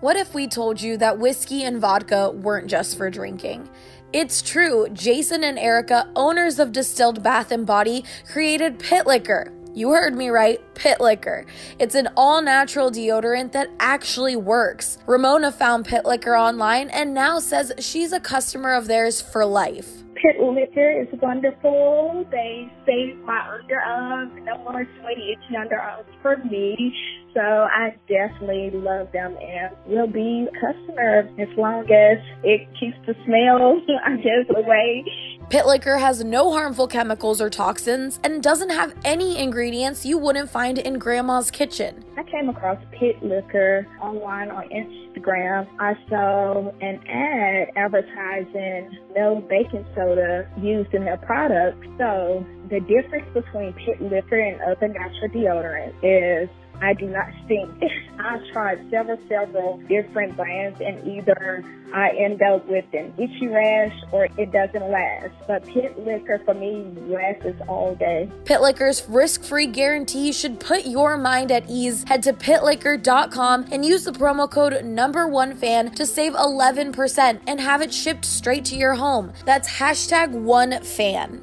What if we told you that whiskey and vodka weren't just for drinking? It's true, Jason and Erica, owners of Distilled Bath and Body, created Pit Liquor. You heard me right, Pit Liquor. It's an all natural deodorant that actually works. Ramona found Pit Liquor online and now says she's a customer of theirs for life. Pit Liquor is wonderful. They save my underarms. Uh, no more sweaty, itchy underarms uh, for me. So I definitely love them and will be a customer as long as it keeps the smell, I guess, away. Pit Liquor has no harmful chemicals or toxins and doesn't have any ingredients you wouldn't find in Grandma's kitchen. I came across Pit Liquor online on Instagram. I saw an ad advertising no baking soda used in their product. So the difference between Pit Liquor and other natural deodorants is I do not stink. I've tried several, several different brands and either I end up with an itchy rash or it doesn't last. But Pit Liquor for me lasts all day. Pit Liquor's risk-free guarantee should put your mind at ease. Head to pitliquor.com and use the promo code number one fan to save 11% and have it shipped straight to your home. That's hashtag one fan.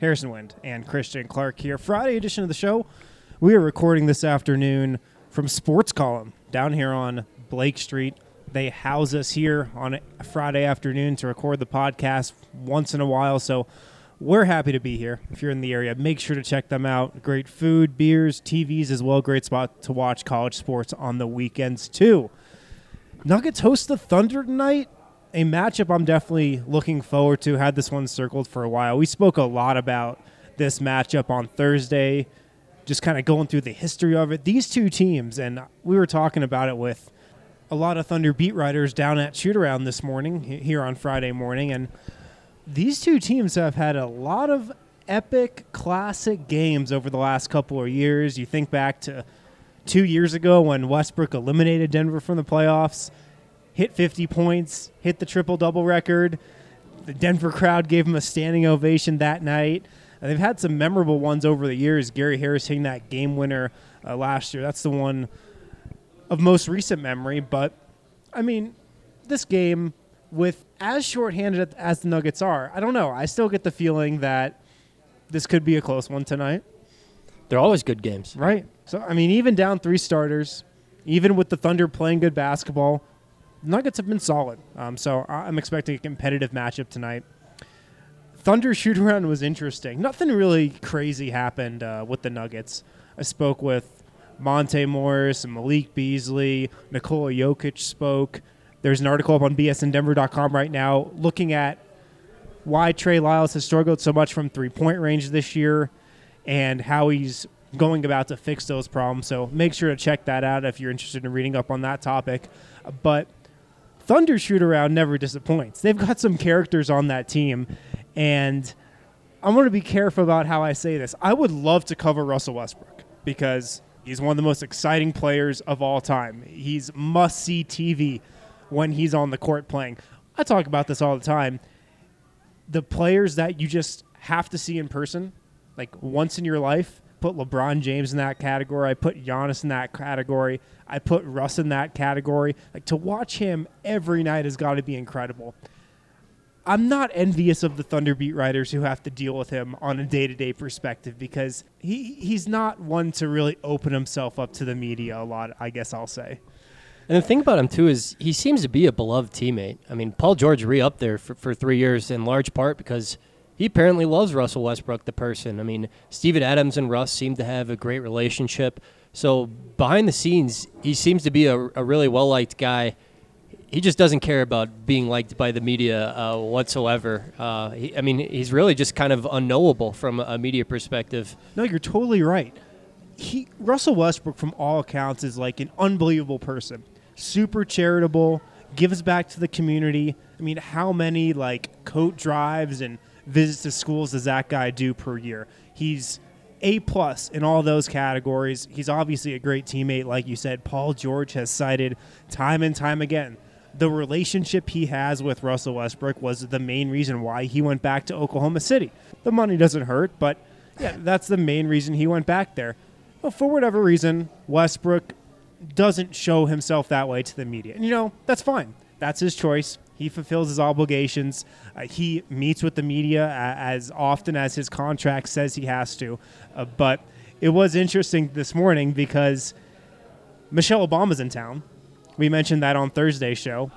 Harrison Wind and Christian Clark here. Friday edition of the show. We are recording this afternoon from Sports Column down here on Blake Street. They house us here on a Friday afternoon to record the podcast once in a while. So we're happy to be here. If you're in the area, make sure to check them out. Great food, beers, TVs as well. Great spot to watch college sports on the weekends, too. Nuggets host the Thunder tonight. A matchup I'm definitely looking forward to. Had this one circled for a while. We spoke a lot about this matchup on Thursday, just kind of going through the history of it. These two teams, and we were talking about it with a lot of Thunder beat writers down at shoot around this morning, here on Friday morning, and these two teams have had a lot of epic classic games over the last couple of years. You think back to two years ago when Westbrook eliminated Denver from the playoffs, hit 50 points, hit the triple double record. The Denver crowd gave him a standing ovation that night. And they've had some memorable ones over the years. Gary Harris hitting that game winner uh, last year. That's the one of most recent memory. But, I mean, this game, with as shorthanded as the Nuggets are, I don't know. I still get the feeling that this could be a close one tonight. They're always good games. Right. So I mean, even down three starters, even with the Thunder playing good basketball, Nuggets have been solid. Um, so I'm expecting a competitive matchup tonight. Thunder shoot around was interesting. Nothing really crazy happened uh, with the Nuggets. I spoke with Monte Morris and Malik Beasley. Nikola Jokic spoke. There's an article up on bsndenver.com right now looking at why Trey Lyles has struggled so much from three point range this year and how he's going about to fix those problems. So make sure to check that out if you're interested in reading up on that topic. But Thunder shoot around never disappoints. They've got some characters on that team, and I'm going to be careful about how I say this. I would love to cover Russell Westbrook because he's one of the most exciting players of all time. He's must see TV when he's on the court playing. I talk about this all the time the players that you just have to see in person, like once in your life. Put LeBron James in that category. I put Giannis in that category. I put Russ in that category. Like to watch him every night has got to be incredible. I'm not envious of the Thunder beat writers who have to deal with him on a day-to-day perspective because he he's not one to really open himself up to the media a lot. I guess I'll say. And the thing about him too is he seems to be a beloved teammate. I mean, Paul George re up there for, for three years in large part because he apparently loves Russell Westbrook, the person. I mean, Steven Adams and Russ seem to have a great relationship. So behind the scenes, he seems to be a, a really well liked guy. He just doesn't care about being liked by the media uh, whatsoever. Uh, he, I mean, he's really just kind of unknowable from a media perspective. No, you're totally right. He Russell Westbrook, from all accounts, is like an unbelievable person. Super charitable, gives back to the community. I mean, how many like coat drives and visits to schools does that guy do per year? He's a plus in all those categories. He's obviously a great teammate, like you said. Paul George has cited time and time again the relationship he has with Russell Westbrook was the main reason why he went back to Oklahoma City. The money doesn't hurt, but yeah, that's the main reason he went back there. But for whatever reason, Westbrook doesn't show himself that way to the media. And you know, that's fine. That's his choice. He fulfills his obligations. Uh, he meets with the media as often as his contract says he has to. Uh, but it was interesting this morning because Michelle Obama's in town we mentioned that on Thursday's show,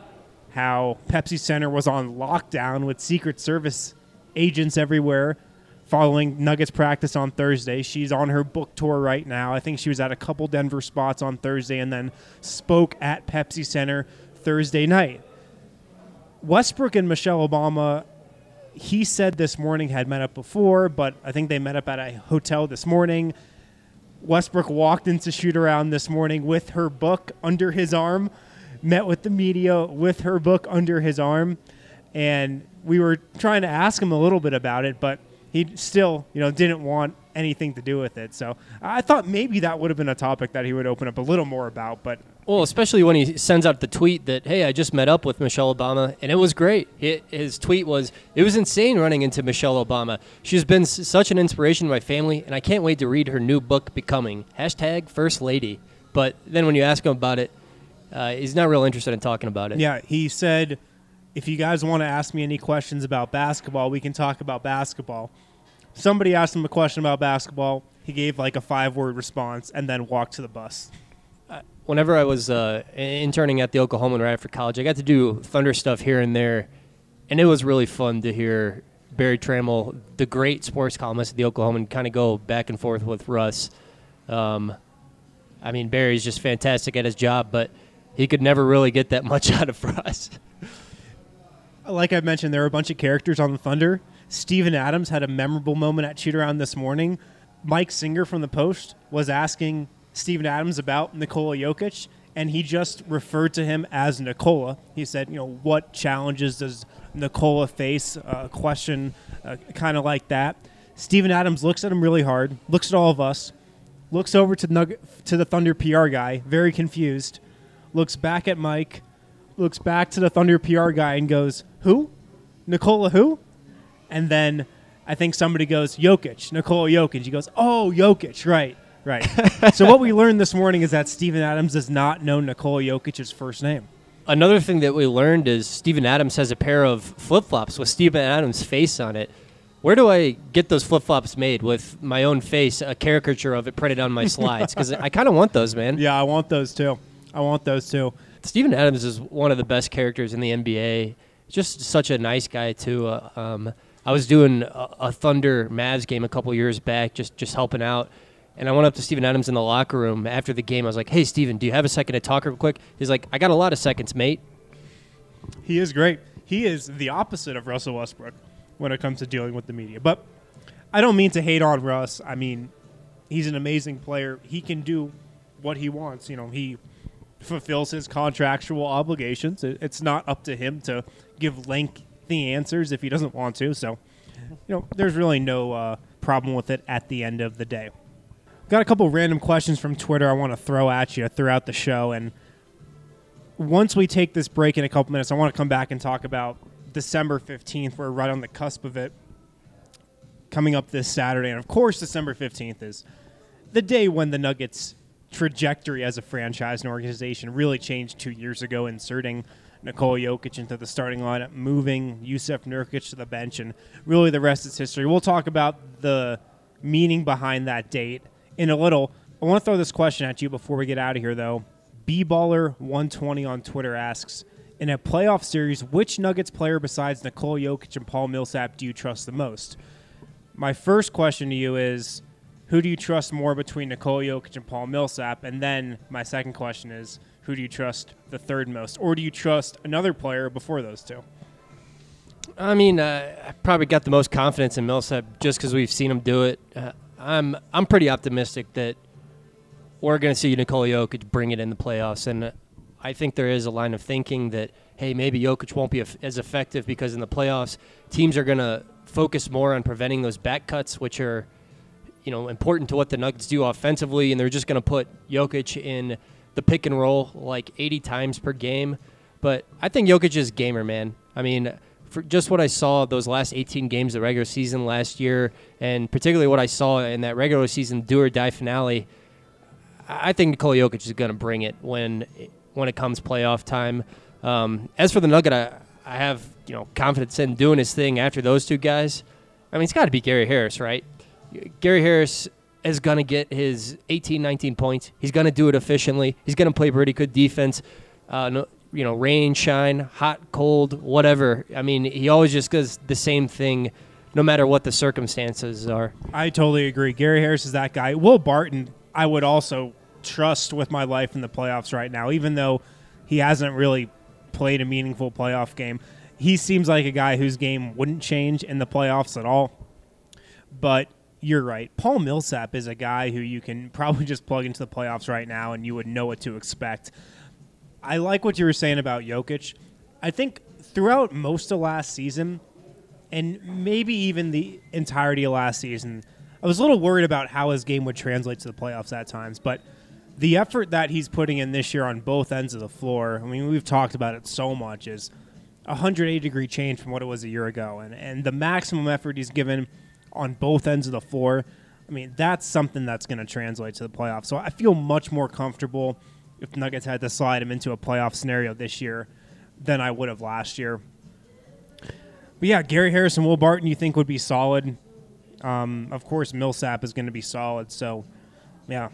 how Pepsi Center was on lockdown with Secret Service agents everywhere following Nuggets practice on Thursday. She's on her book tour right now. I think she was at a couple Denver spots on Thursday and then spoke at Pepsi Center Thursday night. Westbrook and Michelle Obama, he said this morning had met up before, but I think they met up at a hotel this morning. Westbrook walked into shoot around this morning with her book under his arm, met with the media with her book under his arm, and we were trying to ask him a little bit about it, but he still, you know, didn't want anything to do with it. So I thought maybe that would have been a topic that he would open up a little more about, but well, especially when he sends out the tweet that, hey, I just met up with Michelle Obama, and it was great. his tweet was, it was insane running into Michelle Obama. She's been such an inspiration to my family, and I can't wait to read her new book, Becoming. Hashtag First Lady. But then when you ask him about it, uh, he's not real interested in talking about it. Yeah, he said, if you guys want to ask me any questions about basketball, we can talk about basketball. Somebody asked him a question about basketball. He gave like a five word response and then walked to the bus whenever I was uh, interning at the Oklahoman right after college, I got to do Thunder stuff here and there, and it was really fun to hear Berry Tramel, the great sports columnist at the Oklahoman, kind of go back and forth with Russ. Um, I mean, Berry's just fantastic at his job, but he could never really get that much out of Russ. like I mentioned, there were a bunch of characters on the Thunder. Steven Adams had a memorable moment at shoot around this morning. Mike Singer from the Post was asking Steven Adams about Nikola Jokic, and he just referred to him as Nikola. He said, you know, what challenges does Nikola face? A question uh, kind of like that. Steven Adams looks at him really hard, looks at all of us, looks over to, Nug- to the Thunder PR guy, very confused, looks back at Mike, looks back to the Thunder PR guy, and goes, Who? Nikola who? And then I think somebody goes, Jokic, Nikola Jokic. He goes, Oh, Jokic, right. Right. so what we learned this morning is that Steven Adams does not know Nikola Jokic's first name. Another thing that we learned is Steven Adams has a pair of flip flops with Steven Adams' face on it. Where do I get those flip flops made with my own face, a caricature of it printed on my slides? Because I kind of want those, man. Yeah, I want those too. I want those too. Steven Adams is one of the best characters in the NBA. Just such a nice guy too. Uh, um, I was doing a, a Thunder Mavs game a couple years back, just just helping out and I went up to Steven Adams in the locker room after the game. I was like, "Hey, Steven, do you have a second to talk real quick?" He's like, "I got a lot of seconds, mate." He is great. He is the opposite of Russell Westbrook when it comes to dealing with the media. But I don't mean to hate on Russ. I mean, he's an amazing player. He can do what he wants. You know, he fulfills his contractual obligations. It's not up to him to give lengthy answers if he doesn't want to. So, you know, there's really no uh, problem with it at the end of the day. Got a couple random questions from Twitter I want to throw at you throughout the show. And once we take this break in a couple minutes, I want to come back and talk about December 15th. We're right on the cusp of it coming up this Saturday. And of course, December 15th is the day when the Nuggets' trajectory as a franchise and organization really changed two years ago, inserting Nikola Jokic into the starting lineup, moving Jusuf Nurkic to the bench, and really the rest is history. We'll talk about the meaning behind that date in a little. I want to throw this question at you before we get out of here, though. bballer120 on Twitter asks, in a playoff series, which Nuggets player besides Nikola Jokic and Paul Millsap do you trust the most? My first question to you is, who do you trust more between Nikola Jokic and Paul Millsap? And then my second question is, who do you trust the third most, or do you trust another player before those two? I mean, uh, I probably got the most confidence in Millsap just because we've seen him do it. Uh, I'm I'm pretty optimistic that we're going to see Nikola Jokic bring it in the playoffs, and I think there is a line of thinking that hey, maybe Jokic won't be as effective because in the playoffs, teams are going to focus more on preventing those back cuts, which are you know important to what the Nuggets do offensively, and they're just going to put Jokic in the pick and roll like 80 times per game. But I think Jokic is gamer, man. I mean, for just what I saw those last 18 games of the regular season last year, and particularly what I saw in that regular season do or die finale, I think Nikola Jokic is going to bring it when when it comes playoff time. Um, as for the Nugget, I, I have you know confidence in doing his thing after those two guys. I mean, it's got to be Gary Harris, right? Gary Harris is going to get his 18, 19 points. He's going to do it efficiently. He's going to play pretty good defense. Uh, no, you know, rain, shine, hot, cold, whatever. I mean, he always just does the same thing no matter what the circumstances are. I totally agree. Gary Harris is that guy. Will Barton, I would also trust with my life in the playoffs right now, even though he hasn't really played a meaningful playoff game. He seems like a guy whose game wouldn't change in the playoffs at all. But you're right. Paul Millsap is a guy who you can probably just plug into the playoffs right now and you would know what to expect. I like what you were saying about Jokic. I think throughout most of last season, and maybe even the entirety of last season, I was a little worried about how his game would translate to the playoffs at times. But the effort that he's putting in this year on both ends of the floor, I mean, we've talked about it so much, is a 180 degree change from what it was a year ago. And, and the maximum effort he's given on both ends of the floor, I mean, that's something that's going to translate to the playoffs. So I feel much more comfortable if Nuggets had to slide him into a playoff scenario this year than I would have last year. But yeah, Gary Harris and Will Barton, you think would be solid. Um, of course, Millsap is going to be solid. So, yeah.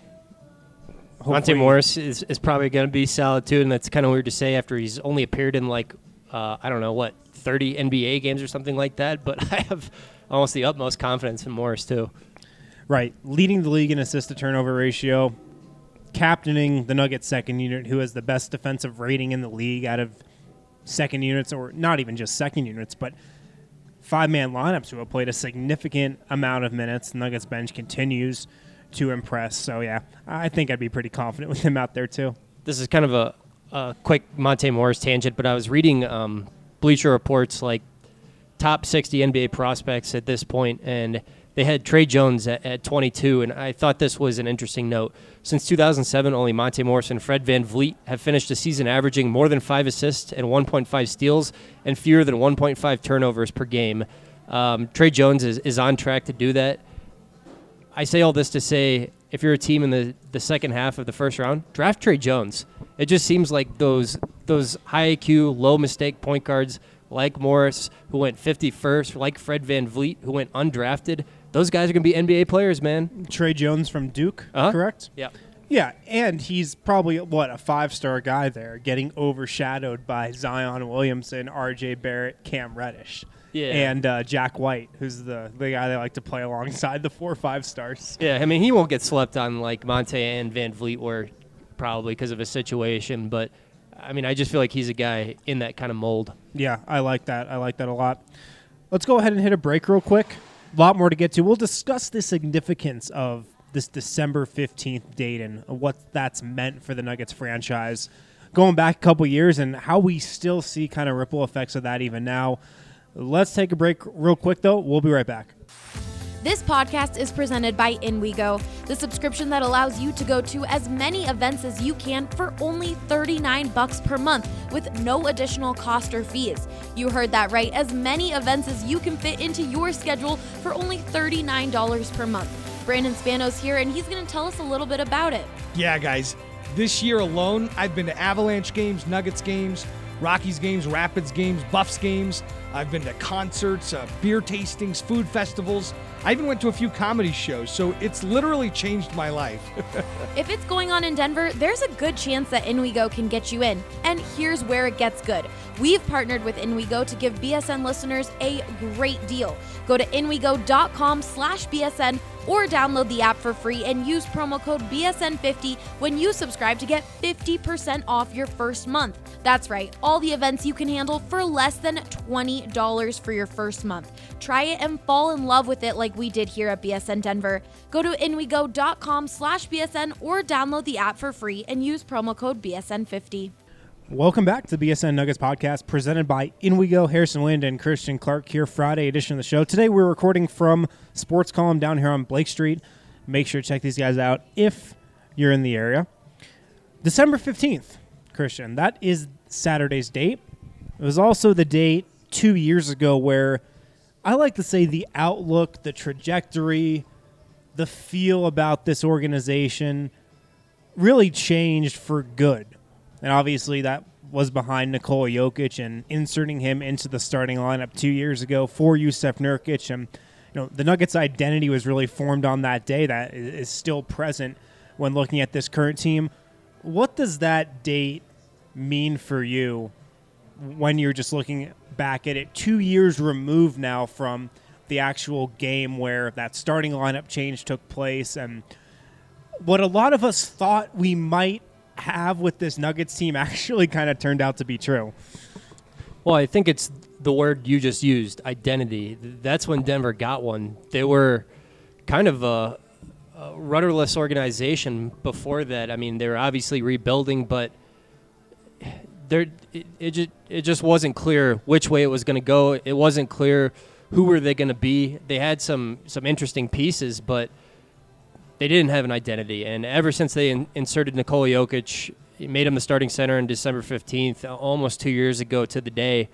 Monte Morris is, is probably going to be solid too, and that's kind of weird to say after he's only appeared in like uh, I don't know what 30 NBA games or something like that. But I have almost the utmost confidence in Morris too. Right, leading the league in assist to turnover ratio, captaining the Nuggets second unit, who has the best defensive rating in the league out of second units, or not even just second units, but five man lineups who have played a significant amount of minutes. The Nuggets bench continues to impress. So, yeah, I think I'd be pretty confident with him out there, too. This is kind of a, a quick Monte Morris tangent, but I was reading um, Bleacher Reports like top 60 NBA prospects at this point, and they had Tre Jones at, at 22, and I thought this was an interesting note. Since 2007, only Monte Morris and Fred VanVleet have finished the season averaging more than five assists and 1.5 steals and fewer than 1.5 turnovers per game. Um, Tre Jones is, is on track to do that. I say all this to say if you're a team in the, the second half of the first round, draft Tre Jones. It just seems like those those high IQ, low mistake point guards like Morris, who went 51st, like Fred VanVleet, who went undrafted, those guys are going to be NBA players, man. Tre Jones from Duke, Uh-huh. correct? Yeah. Yeah, and he's probably what a five-star guy there, getting overshadowed by Zion Williamson, R.J. Barrett, Cam Reddish, Yeah. and uh, Jack White, who's the the guy they like to play alongside the four or five stars. Yeah, I mean, he won't get slept on like Monte and VanVleet were probably because of his situation, but I mean, I just feel like he's a guy in that kind of mold. Yeah, I like that. I like that a lot. Let's go ahead and hit a break real quick. A lot more to get to. We'll discuss the significance of this December 15th date and what that's meant for the Nuggets franchise going back a couple years and how we still see kind of ripple effects of that even now. Let's take a break real quick, though. We'll be right back. This podcast is presented by InWeGo, the subscription that allows you to go to as many events as you can for only 39 bucks per month with no additional cost or fees. You heard that right, as many events as you can fit into your schedule for only $39 per month. Brandon Spanos here and he's going to tell us a little bit about it. Yeah, guys. This year alone, I've been to Avalanche games, Nuggets games, Rockies games, Rapids games, Buffs games. I've been to concerts, uh, beer tastings, food festivals. I even went to a few comedy shows, so it's literally changed my life. If it's going on in Denver, there's a good chance that InWeGo can get you in. And here's where it gets good. We've partnered with InWeGo to give BSN listeners a great deal. Go to inwego.com slash BSN or download the app for free and use promo code BSN50 when you subscribe to get 50% off your first month. That's right, all the events you can handle for less than $20 for your first month. Try it and fall in love with it like we did here at BSN Denver. Go to inwego.com slash BSN or download the app for free and use promo code BSN50. Welcome back to the BSN Nuggets podcast presented by InWeGo, Harrison Wind, and Christian Clark here, Friday edition of the show. Today we're recording from Sports Column down here on Blake Street. Make sure to check these guys out if you're in the area. December 15th, Christian, that is Saturday's date. It was also the date two years ago where I like to say the outlook, the trajectory, the feel about this organization really changed for good. And obviously, that was behind Nikola Jokic and inserting him into the starting lineup two years ago for Jusuf Nurkic. And you know, the Nuggets' identity was really formed on that day. that is still present when looking at this current team. What does that date mean for you when you're just looking back at it, two years removed now from the actual game where that starting lineup change took place and what a lot of us thought we might have with this Nuggets team actually kind of turned out to be true. Well, I think it's the word you just used, identity. That's when Denver got one. They were kind of a, a rudderless organization before that. I mean, they were obviously rebuilding, but there it, it just it just wasn't clear which way it was going to go. It wasn't clear who were they going to be. They had some some interesting pieces, but they didn't have an identity. And ever since they in, inserted Nikola Jokic, made him the starting center on December 15th, almost two years ago to the day,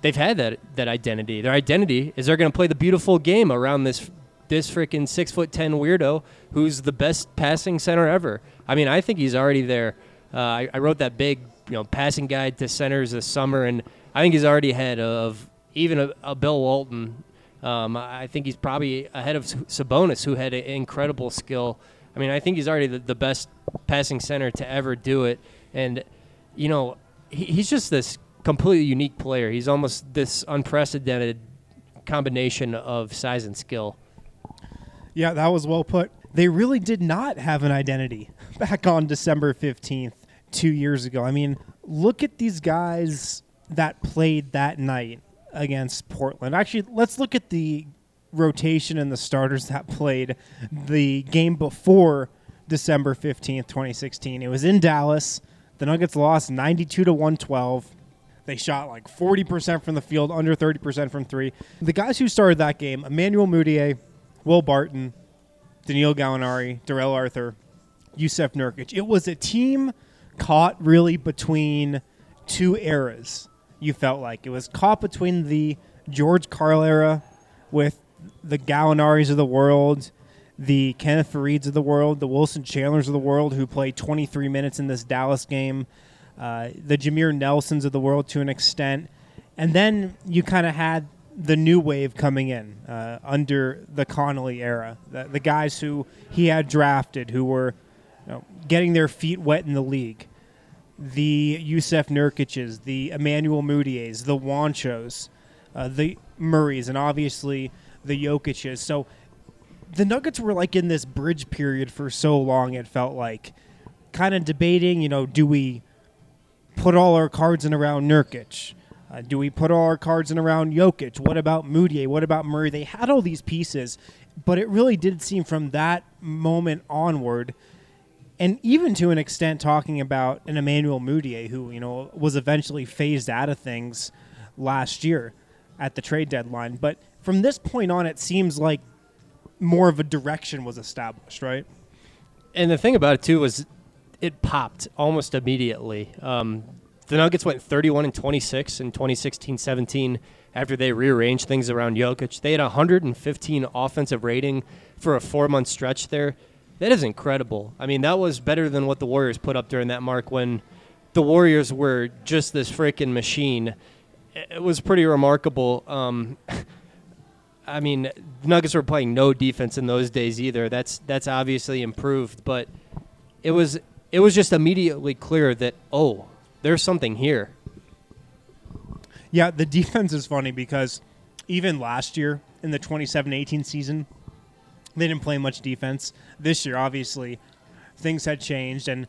they've had that that identity. Their identity is they're going to play the beautiful game around this this freaking six foot ten weirdo who's the best passing center ever. I mean, I think he's already there. Uh, I, I wrote that big you know passing guide to centers this summer, and I think he's already ahead of even a, a Bill Walton. Um, I think he's probably ahead of Sabonis, who had incredible skill. I mean, I think he's already the, the best passing center to ever do it. And, you know, he, he's just this completely unique player. He's almost this unprecedented combination of size and skill. Yeah, that was well put. They really did not have an identity back on December 15th, two years ago. I mean, look at these guys that played that night against Portland. Actually, let's look at the rotation and the starters that played the game before December 15th, 2016. It was in Dallas. The Nuggets lost 92 to 112. They shot like 40% from the field, under 30% from three. The guys who started that game, Emmanuel Mudiay, Will Barton, Danilo Gallinari, Darrell Arthur, Jusuf Nurkic. It was a team caught really between two eras. You felt like. It was caught between the George Karl era with the Gallinaris of the world, the Kenneth Farieds of the world, the Wilson Chandlers of the world who played 23 minutes in this Dallas game, uh, the Jameer Nelsons of the world to an extent, and then you kind of had the new wave coming in uh, under the Connolly era, the, the guys who he had drafted who were you know, getting their feet wet in the league the Jusuf Nurkic's, the Emmanuel Mudiay's, the Juanchos, uh, the Murrays, and obviously the Jokic's. So the Nuggets were like in this bridge period for so long, it felt like. Kind of debating, you know, do we put all our cards in around Nurkic? Uh, do we put all our cards in around Jokic? What about Mudiay? What about Murray? They had all these pieces, but it really did seem from that moment onward and even to an extent talking about an Emmanuel Mudiay who you know was eventually phased out of things last year at the trade deadline but from this point on it seems like more of a direction was established right And the thing about it too was it popped almost immediately. Um, the Nuggets went 31 and 26 in 2016-17 after they rearranged things around Jokic. They had 115 offensive rating for a four-month stretch there. That is incredible. I mean, that was better than what the Warriors put up during that mark when the Warriors were just this freaking machine. It was pretty remarkable. Um, I mean, Nuggets were playing no defense in those days either. That's that's obviously improved, but it was it was just immediately clear that oh, there's something here. Yeah, the defense is funny because even last year in the 27-18 season, they didn't play much defense. This year, obviously, things had changed, and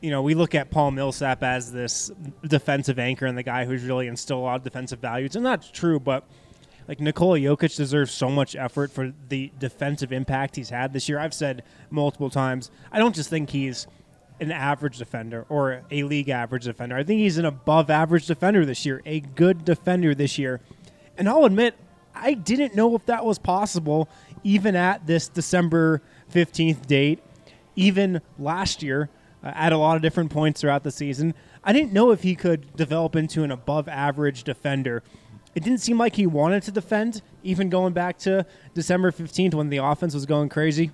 you know we look at Paul Millsap as this defensive anchor and the guy who's really instilled a lot of defensive values, and that's true. But like Nikola Jokic deserves so much effort for the defensive impact he's had this year. I've said multiple times, I don't just think he's an average defender or a league average defender. I think he's an above average defender this year, a good defender this year. And I'll admit, I didn't know if that was possible even at this December 15th date, even last year uh, at a lot of different points throughout the season. I didn't know if he could develop into an above average defender. It didn't seem like he wanted to defend, even going back to December 15th when the offense was going crazy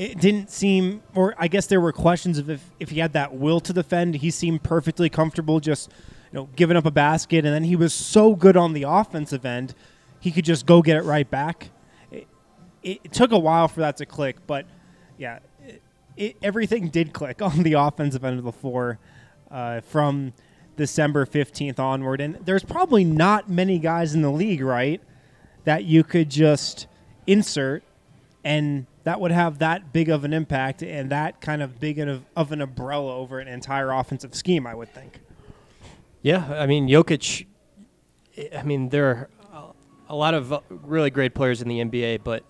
it didn't seem, or I guess there were questions of if, if he had that will to defend. He seemed perfectly comfortable just, you know, giving up a basket, and then he was so good on the offensive end, he could just go get it right back. It, it took a while for that to click, but yeah, it, it, everything did click on the offensive end of the floor uh, from December 15th onward. And there's probably not many guys in the league, right, that you could just insert and that would have that big of an impact and that kind of big of, of an umbrella over an entire offensive scheme, I would think. Yeah, I mean Jokic. I mean there are a lot of really great players in the NBA, but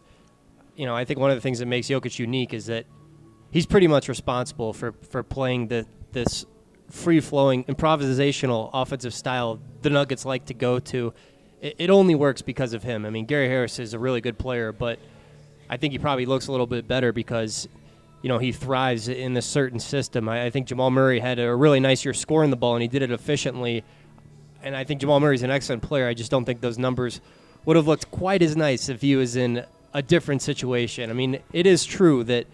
you know I think one of the things that makes Jokic unique is that he's pretty much responsible for for playing the this free flowing improvisational offensive style the Nuggets like to go to. It, it only works because of him. I mean Gary Harris is a really good player, but I think he probably looks a little bit better because, you know, he thrives in a certain system. I, I think Jamal Murray had a really nice year scoring the ball, and he did it efficiently. And I think Jamal Murray's an excellent player. I just don't think those numbers would have looked quite as nice if he was in a different situation. I mean, it is true that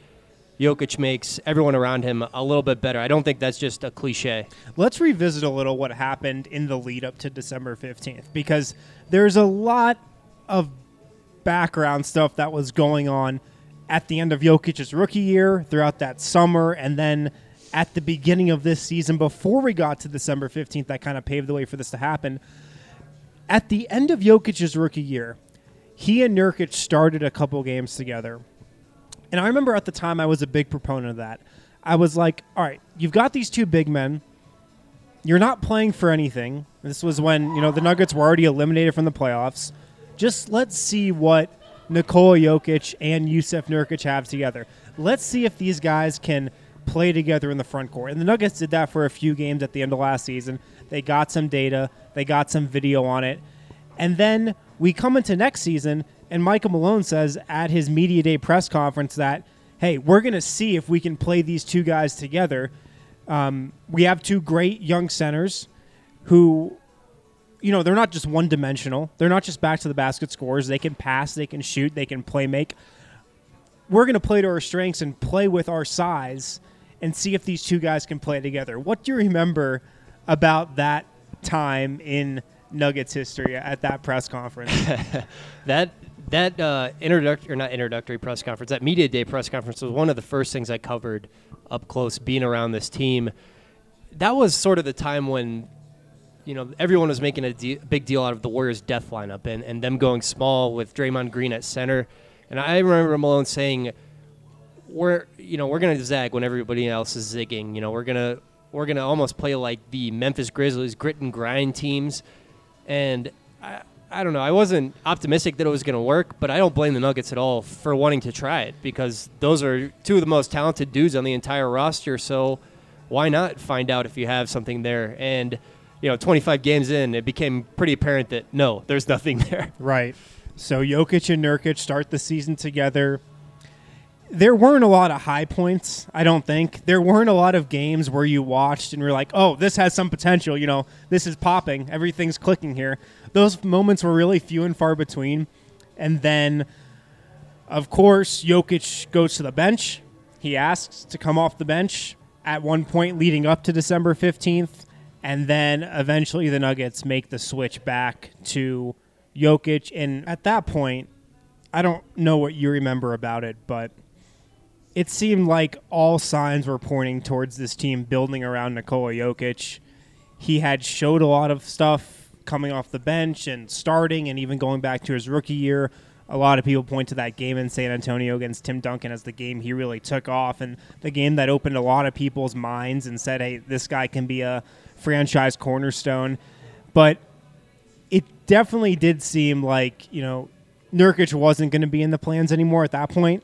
Jokic makes everyone around him a little bit better. I don't think that's just a cliche. Let's revisit a little what happened in the lead up to December 15th because there's a lot of background stuff that was going on at the end of Jokic's rookie year, throughout that summer, and then at the beginning of this season, before we got to December 15th, that kind of paved the way for this to happen. At the end of Jokic's rookie year, he and Nurkic started a couple games together. And I remember at the time I was a big proponent of that. I was like, all right, you've got these two big men. You're not playing for anything. This was when, you know, the Nuggets were already eliminated from the playoffs just let's see what Nikola Jokic and Jusuf Nurkic have together. Let's see if these guys can play together in the front court. And the Nuggets did that for a few games at the end of last season. They got some data, they got some video on it. And then we come into next season, and Michael Malone says at his Media Day press conference that, hey, we're going to see if we can play these two guys together. Um, we have two great young centers who you know, they're not just one dimensional. They're not just back to the basket scores. They can pass, they can shoot, they can play make. We're going to play to our strengths and play with our size and see if these two guys can play together. What do you remember about that time in Nuggets history at that press conference? that that uh, introductory or not introductory press conference, that media day press conference was one of the first things I covered up close, being around this team. That was sort of the time when you know, everyone was making a de- big deal out of the Warriors' death lineup and, and them going small with Draymond Green at center. And I remember Malone saying, "We're you know we're gonna zag when everybody else is zigging. You know we're gonna we're gonna almost play like the Memphis Grizzlies grit and grind teams." And I I don't know. I wasn't optimistic that it was gonna work, but I don't blame the Nuggets at all for wanting to try it because those are two of the most talented dudes on the entire roster. So why not find out if you have something there and you know, 25 games in, it became pretty apparent that no, there's nothing there. Right. So Jokic and Nurkic start the season together. There weren't a lot of high points, I don't think. There weren't a lot of games where you watched and were like, oh, this has some potential. You know, this is popping. Everything's clicking here. Those moments were really few and far between. And then, of course, Jokic goes to the bench. He asks to come off the bench at one point leading up to December 15th. And then eventually the Nuggets make the switch back to Jokic. And at that point, I don't know what you remember about it, but it seemed like all signs were pointing towards this team building around Nikola Jokic. He had showed a lot of stuff coming off the bench and starting and even going back to his rookie year. A lot of people point to that game in San Antonio against Tim Duncan as the game he really took off and the game that opened a lot of people's minds and said, hey, this guy can be a franchise cornerstone. But it definitely did seem like, you know, Nurkic wasn't going to be in the plans anymore at that point.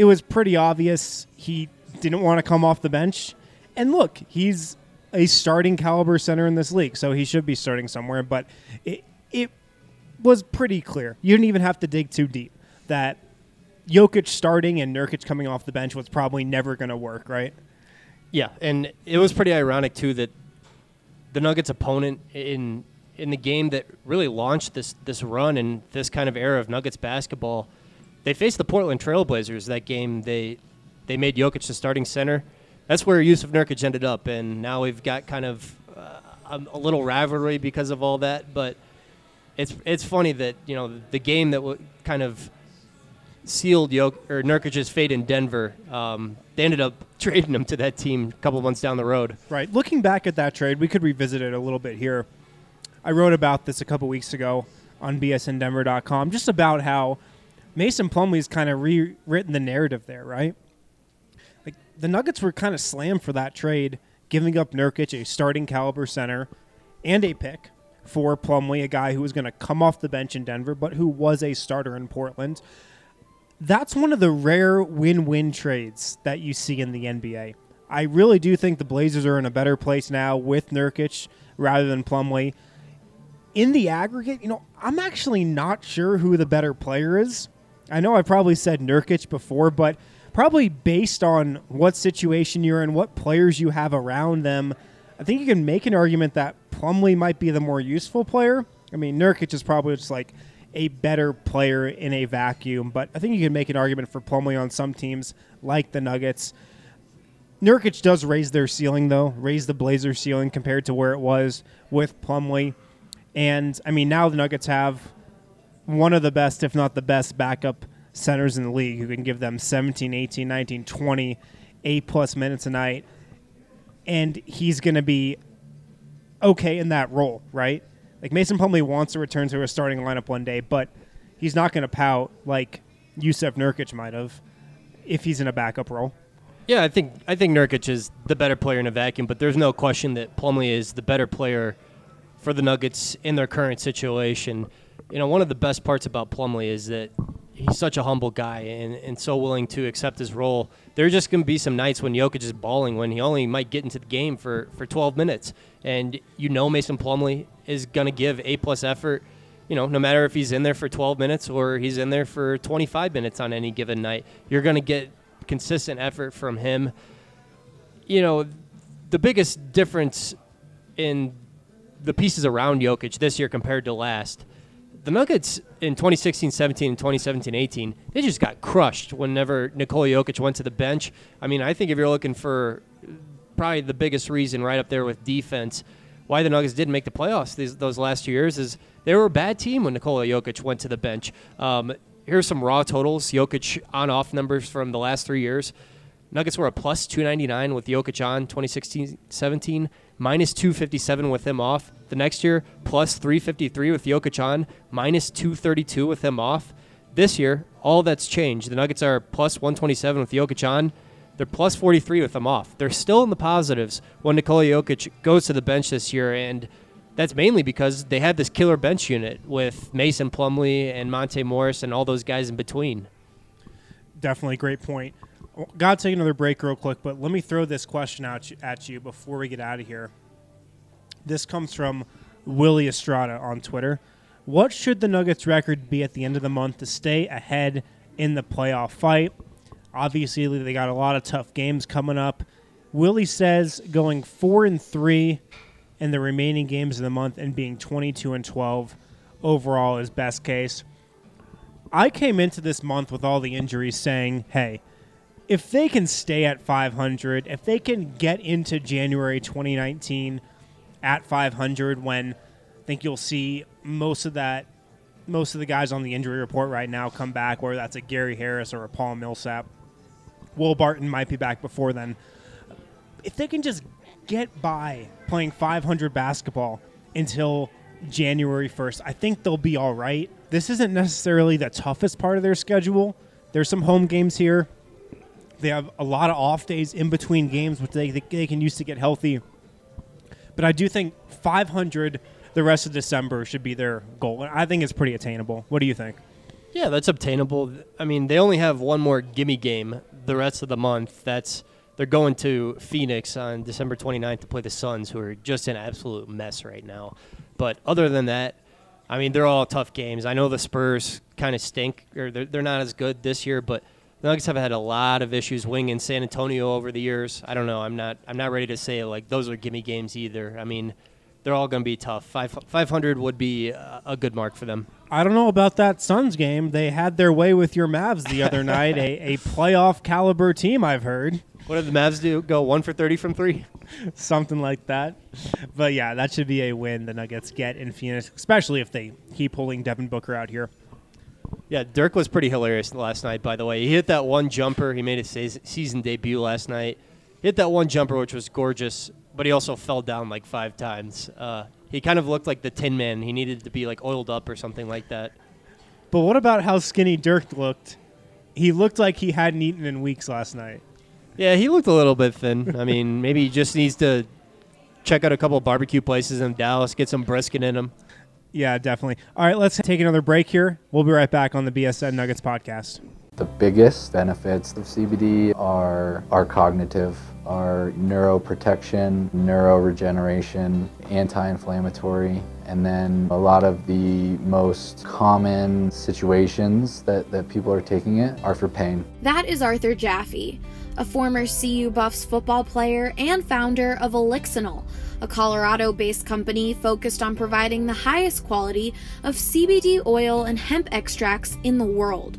It was pretty obvious he didn't want to come off the bench. And look, he's a starting caliber center in this league, so he should be starting somewhere, but it it was pretty clear. You didn't even have to dig too deep that Jokic starting and Nurkic coming off the bench was probably never going to work, right? Yeah, and it was pretty ironic too that the Nuggets' opponent in in the game that really launched this this run and this kind of era of Nuggets basketball, they faced the Portland Trailblazers. That game they they made Jokic the starting center. That's where Jusuf Nurkic ended up, and now we've got kind of uh, a, little rivalry because of all that. But it's it's funny that you know the game that w- kind of sealed Jok- or Nurkic's fate in Denver. Um, they ended up trading him to that team a couple months down the road. Right. Looking back at that trade, we could revisit it a little bit here. I wrote about this a couple weeks ago on bsndenver.com, just about how Mason Plumlee's kind of rewritten the narrative there, right? Like the Nuggets were kind of slammed for that trade, giving up Nurkic, a starting caliber center, and a pick for Plumlee, a guy who was going to come off the bench in Denver, but who was a starter in Portland. That's one of the rare win-win trades that you see in the NBA. I really do think the Blazers are in a better place now with Nurkic rather than Plumlee in the aggregate, you know, I'm actually not sure who the better player is. I know I probably said Nurkic before, but probably based on what situation you're in, what players you have around them, I think you can make an argument that Plumlee might be the more useful player. I mean, Nurkic is probably just like a better player in a vacuum, but I think you can make an argument for Plumlee on some teams like the Nuggets. Nurkic does raise their ceiling, though, raise the Blazer ceiling compared to where it was with Plumlee. And I mean, now the Nuggets have one of the best, if not the best, backup centers in the league who can give them 17, 18, 19, 20, 8 plus minutes a night. And he's going to be okay in that role, right? Like Mason Plumlee wants to return to a starting lineup one day, but he's not going to pout like Jusuf Nurkic might have if he's in a backup role. Yeah, I think I think Nurkic is the better player in a vacuum, but there's no question that Plumlee is the better player for the Nuggets in their current situation. You know, one of the best parts about Plumlee is that he's such a humble guy and, and so willing to accept his role. There are just going to be some nights when Jokic is balling when he only might get into the game for, for 12 minutes. And you know Mason Plumlee is going to give A plus effort, you know, no matter if he's in there for 12 minutes or he's in there for 25 minutes on any given night. You're going to get consistent effort from him. You know, the biggest difference in the pieces around Jokic this year compared to last. The Nuggets in 2016-17 and 2017-18, they just got crushed whenever Nikola Jokic went to the bench. I mean, I think if you're looking for probably the biggest reason right up there with defense why the Nuggets didn't make the playoffs these, those last two years is they were a bad team when Nikola Jokic went to the bench. Um, here's some raw totals: Jokic on-off numbers from the last three years. Nuggets were a plus 299 with Jokic on 2016-17 minus 257 with him off. The next year, plus 353 with Jokic on, minus 232 with him off. This year, all that's changed. The Nuggets are plus 127 with Jokic on. They're plus 43 with him off. They're still in the positives when Nikola Jokic goes to the bench this year, and that's mainly because they have this killer bench unit with Mason Plumlee and Monte Morris and all those guys in between. Definitely great point. Got to take another break real quick, but let me throw this question out at you before we get out of here. This comes from Willie Estrada on Twitter. What should the Nuggets record be at the end of the month to stay ahead in the playoff fight? Obviously, they got a lot of tough games coming up. Willie says going four and three in the remaining games of the month and being 22 and 12 overall is best case. I came into this month with all the injuries saying, hey, if they can stay at 500, if they can get into January 2019 at 500, when I think you'll see most of that, most of the guys on the injury report right now come back, whether that's a Gary Harris or a Paul Millsap. Will Barton might be back before then. If they can just get by playing 500 basketball until January 1st, I think they'll be all right. This isn't necessarily the toughest part of their schedule. There's some home games here. They have a lot of off days in between games, which they, they can use to get healthy. But I do think 500 the rest of December should be their goal. I think it's pretty attainable. What do you think? Yeah, that's obtainable. I mean, they only have one more gimme game the rest of the month. That's they're going to Phoenix on December 29th to play the Suns, who are just an absolute mess right now. But other than that, I mean, they're all tough games. I know the Spurs kind of stink, or they're, they're not as good this year, but the Nuggets have had a lot of issues winging San Antonio over the years. I don't know. I'm not. I'm not ready to say like those are gimme games either. I mean, they're all going to be tough. Five, 500 would be a, a good mark for them. I don't know about that Suns game. They had their way with your Mavs the other night, a, a playoff caliber team, I've heard. What did the Mavs do? Go one for 30 from three? Something like that. But yeah, that should be a win the Nuggets get in Phoenix, especially if they keep pulling Devin Booker out here. Yeah, Dirk was pretty hilarious last night, by the way. He hit that one jumper. He made his season debut last night. He hit that one jumper, which was gorgeous, but he also fell down like five times. Uh, he kind of looked like the Tin Man. He needed to be like oiled up or something like that. But what about how skinny Dirk looked? He looked like he hadn't eaten in weeks last night. Yeah, he looked a little bit thin. I mean, maybe he just needs to check out a couple barbecue places in Dallas, get some brisket in him. Yeah, definitely. All right, let's take another break here. We'll be right back on the BSN Nuggets podcast. The biggest benefits of CBD are are cognitive, are neuroprotection, neuroregeneration, anti-inflammatory, and then a lot of the most common situations that, that people are taking it are for pain. That is Arthur Jaffe, a former CU Buffs football player and founder of Elixinol, a Colorado based company focused on providing the highest quality of CBD oil and hemp extracts in the world.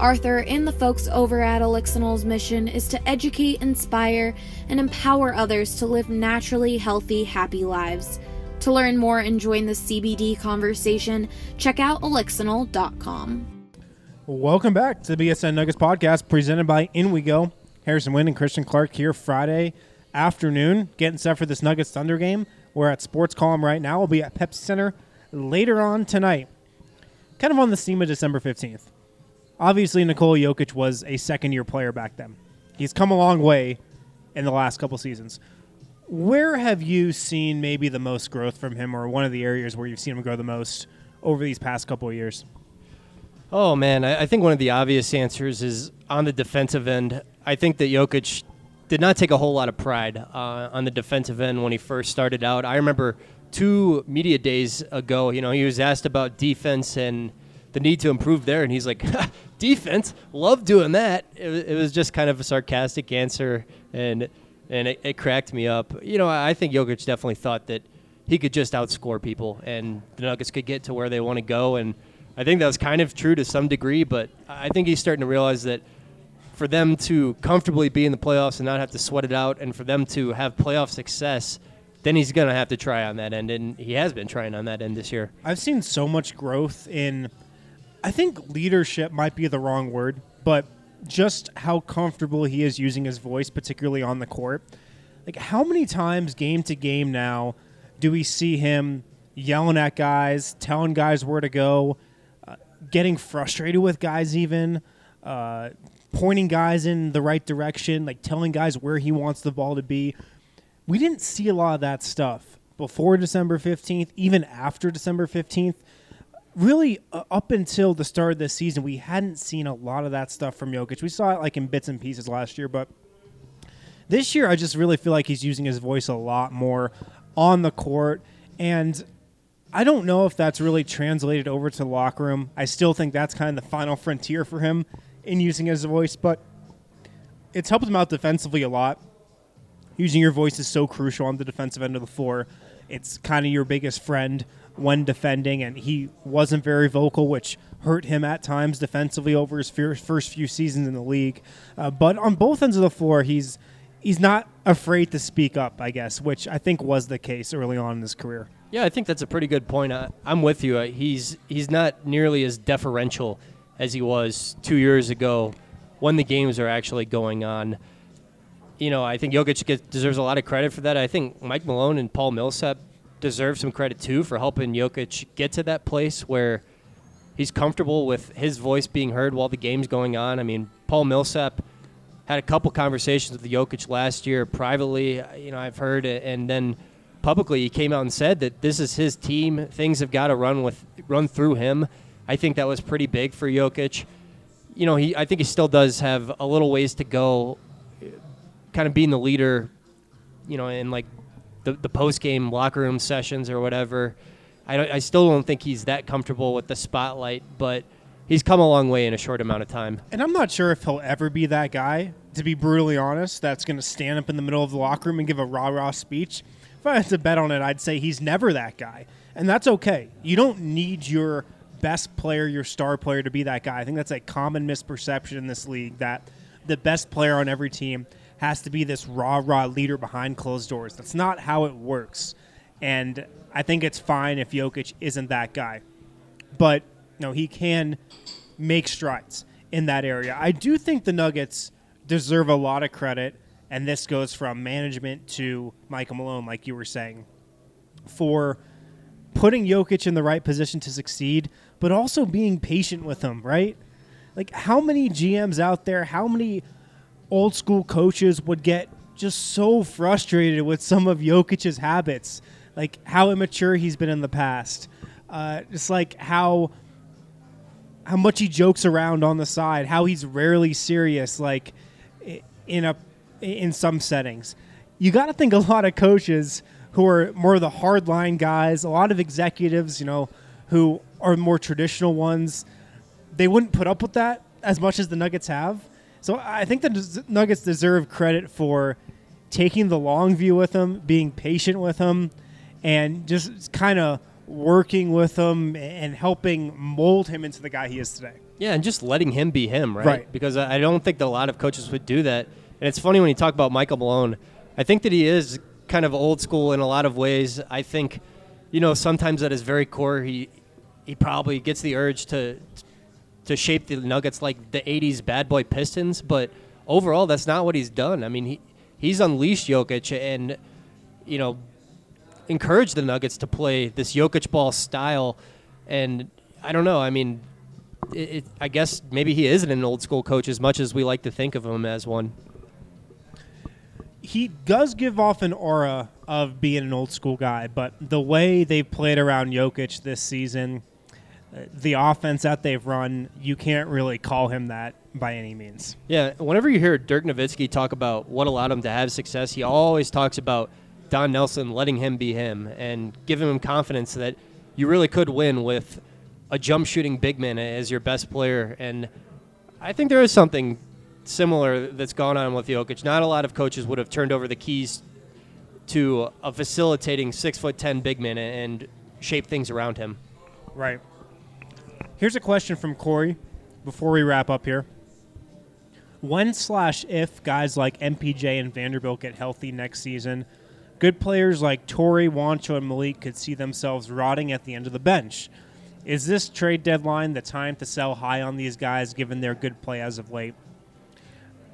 Arthur and the folks over at Elixinol's mission is to educate, inspire, and empower others to live naturally healthy, happy lives. To learn more and join the CBD conversation, check out elixinol.com. Welcome back to the BSN Nuggets podcast presented by In We Go. Harrison Wind and Christian Clark here Friday afternoon, getting set for this Nuggets Thunder game. We're at Sports Column right now. We'll be at Pepsi Center later on tonight. Kind of on the theme of December 15th obviously Nikola Jokic was a second year player back then. He's come a long way in the last couple seasons. Where have you seen maybe the most growth from him, or one of the areas where you've seen him grow the most over these past couple of years? Oh man, I, I think one of the obvious answers is on the defensive end. I think that Jokic did not take a whole lot of pride uh, on the defensive end when he first started out. I remember two media days ago, you know, he was asked about defense and the need to improve there. And he's like, defense, love doing that. It, it, was just kind of a sarcastic answer, and and it, it, cracked me up. You know, I think Jokic definitely thought that he could just outscore people, and the Nuggets could get to where they want to go. And I think that was kind of true to some degree, but I think he's starting to realize that for them to comfortably be in the playoffs and not have to sweat it out, and for them to have playoff success then he's going to have to try on that end, and he has been trying on that end this year. I've seen so much growth in I think leadership might be the wrong word, but just how comfortable he is using his voice, particularly on the court. Like, how many times game to game now do we see him yelling at guys, telling guys where to go, uh, getting frustrated with guys, even uh, pointing guys in the right direction, like telling guys where he wants the ball to be? We didn't see a lot of that stuff before December 15th, even after December 15th really uh, up until the start of this season, we hadn't seen a lot of that stuff from Jokic. We saw it like in bits and pieces last year, but This year, I just really feel like he's using his voice a lot more on the court, and I don't know if that's really translated over to the locker room. I still think that's kind of the final frontier for him in using his voice, but it's helped him out defensively a lot. Using your voice is so crucial on the defensive end of the floor. It's kind of your biggest friend when defending, and he wasn't very vocal, which hurt him at times defensively over his first few seasons in the league. Uh, but on both ends of the floor, he's he's not afraid to speak up, I guess, which I think was the case early on in his career. Yeah, I think that's a pretty good point. I, I'm with you. Uh, he's he's not nearly as deferential as he was two years ago when the games are actually going on. You know, I think Jokic gets, deserves a lot of credit for that. I think Mike Malone and Paul Millsap deserve some credit too for helping Jokic get to that place where he's comfortable with his voice being heard while the game's going on. I mean, Paul Millsap had a couple conversations with Jokic last year privately. You know, I've heard, and then publicly he came out and said that this is his team. Things have got to run with run through him. I think that was pretty big for Jokic. You know, he I think he still does have a little ways to go, kind of being the leader. You know, in like the the post game locker room sessions or whatever. I I still don't think he's that comfortable with the spotlight, but he's come a long way in a short amount of time. And I'm not sure if he'll ever be that guy, to be brutally honest, that's going to stand up in the middle of the locker room and give a rah rah speech. If I had to bet on it, I'd say he's never that guy. And that's okay. You don't need your best player, your star player, to be that guy. I think that's a common misperception in this league that the best player on every team has to be this rah rah leader behind closed doors. That's not how it works. And I think it's fine if Jokic isn't that guy. But no, he can make strides in that area. I do think the Nuggets deserve a lot of credit, and this goes from management to Michael Malone, like you were saying, for putting Jokic in the right position to succeed, but also being patient with him, right? Like, how many GMs out there, how many old school coaches would get just so frustrated with some of Jokic's habits? Like, how immature he's been in the past. Uh, just like how how much he jokes around on the side, how he's rarely serious, like in a in some settings. You got to think a lot of coaches who are more of the hardline guys, a lot of executives, you know, who are more traditional ones, they wouldn't put up with that as much as the Nuggets have. So I think the Nuggets deserve credit for taking the long view with him, being patient with him, and just kind of working with him and helping mold him into the guy he is today. Yeah, and just letting him be him, right? Right. Because I I don't think that a lot of coaches would do that. And it's funny when you talk about Michael Malone. I think that he is kind of old school in a lot of ways. I think, you know, sometimes at his very core, he he probably gets the urge to to shape the Nuggets like the '80s bad boy Pistons. But overall, that's not what he's done. I mean, he he's unleashed Jokic and you know encouraged the Nuggets to play this Jokic ball style. And I don't know. I mean, it, it, I guess maybe he isn't an old school coach as much as we like to think of him as one. He does give off an aura of being an old school guy, but the way they've played around Jokic this season, the offense that they've run, you can't really call him that by any means. Yeah, whenever you hear Dirk Nowitzki talk about what allowed him to have success, he always talks about Don Nelson letting him be him and giving him confidence that you really could win with a jump shooting big man as your best player. And I think there is something similar that's gone on with Jokic. Not a lot of coaches would have turned over the keys to a facilitating six foot ten big man and shape things around him. Right. Here's a question from Corey before we wrap up here. When slash if guys like MPJ and Vanderbilt get healthy next season, good players like Torrey, Juancho, and Malik could see themselves rotting at the end of the bench. Is this trade deadline the time to sell high on these guys given their good play as of late?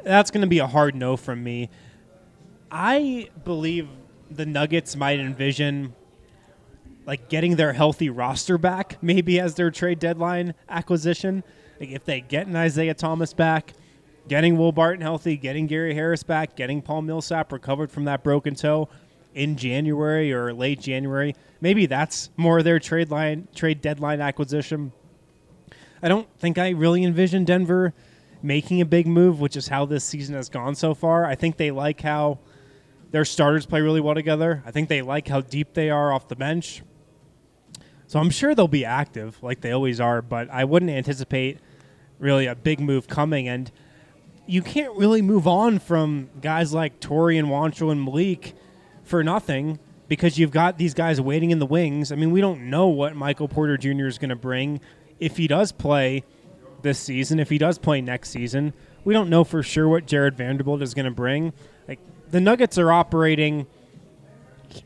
That's going to be a hard no from me. I believe the Nuggets might envision like getting their healthy roster back maybe as their trade deadline acquisition. Like if they get an Isaiah Thomas back, getting Will Barton healthy, getting Gary Harris back, getting Paul Millsap recovered from that broken toe in January or late January, maybe that's more their trade line trade deadline acquisition. I don't think I really envision Denver making a big move, which is how this season has gone so far. I think they like how their starters play really well together. I think they like how deep they are off the bench. So I'm sure they'll be active like they always are, but I wouldn't anticipate really a big move coming. And you can't really move on from guys like Torrey and Juancho and Malik for nothing because you've got these guys waiting in the wings. I mean, we don't know what Michael Porter Jr. is going to bring if he does play this season, if he does play next season. We don't know for sure what Jarred Vanderbilt is going to bring. Like the Nuggets are operating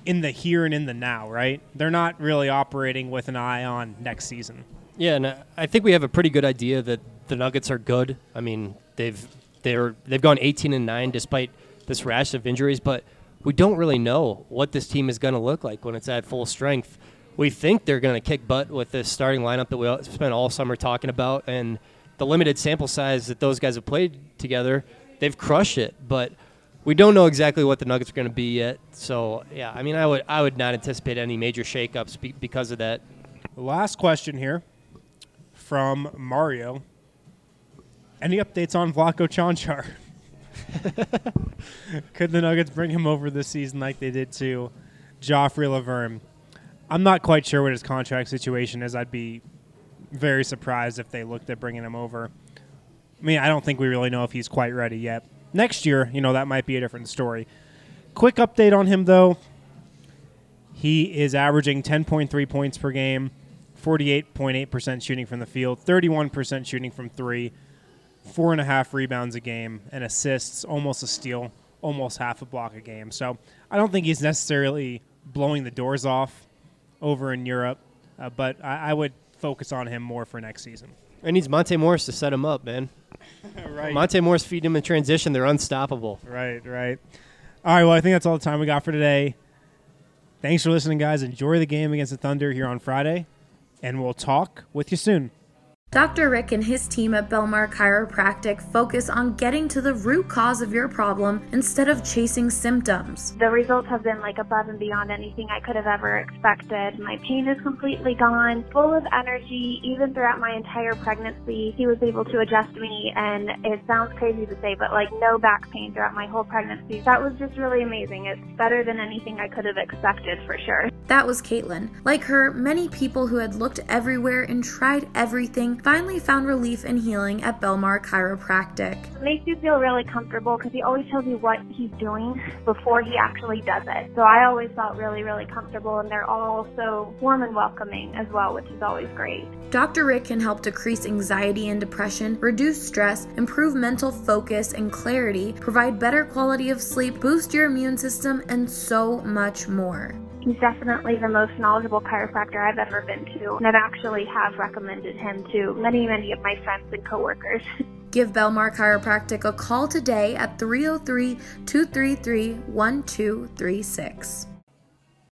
in the here and in the now, right? They're not really operating with an eye on next season. Yeah, and uh, I think we have a pretty good idea that the Nuggets are good. I mean, they've they're they've gone 18 and 9 despite this rash of injuries, but we don't really know what this team is going to look like when it's at full strength. We think they're going to kick butt with this starting lineup that we spent all summer talking about and the limited sample size that those guys have played together, they've crushed it, but we don't know exactly what the Nuggets are going to be yet. So, yeah, I mean, I would I would not anticipate any major shakeups be- because of that. Last question here from Mario. Any updates on Vlatko Čančar? Could the Nuggets bring him over this season like they did to Joffrey Lauvergne? I'm not quite sure what his contract situation is. I'd be very surprised if they looked at bringing him over. I mean, I don't think we really know if he's quite ready yet. Next year, you know, that might be a different story. Quick update on him, though. He is averaging 10.3 points per game, 48.8% shooting from the field, 31% shooting from three, four and a half rebounds a game, and assists, almost a steal, almost half a block a game. So I don't think he's necessarily blowing the doors off over in Europe, uh, but I, I would focus on him more for next season. It needs Monte Morris to set him up, man. right. Monte Morris feed him in transition. They're unstoppable. Right, right. All right, well, I think that's all the time we got for today. Thanks for listening, guys. Enjoy the game against the Thunder here on Friday, and we'll talk with you soon. Dr. Rick and his team at Belmar Chiropractic focus on getting to the root cause of your problem instead of chasing symptoms. The results have been like above and beyond anything I could have ever expected. My pain is completely gone, full of energy, even throughout my entire pregnancy. He was able to adjust me, and it sounds crazy to say, but like no back pain throughout my whole pregnancy. That was just really amazing. It's better than anything I could have expected for sure. That was Caitlin. Like her, many people who had looked everywhere and tried everything finally found relief and healing at Belmar Chiropractic. It makes you feel really comfortable because he always tells you what he's doing before he actually does it. So I always felt really, really comfortable, and they're all so warm and welcoming as well, which is always great. Dr. Rick can help decrease anxiety and depression, reduce stress, improve mental focus and clarity, provide better quality of sleep, boost your immune system, and so much more. He's definitely the most knowledgeable chiropractor I've ever been to, and I've actually have recommended him to many, many of my friends and coworkers. Give Belmar Chiropractic a call today at 303 233 1236.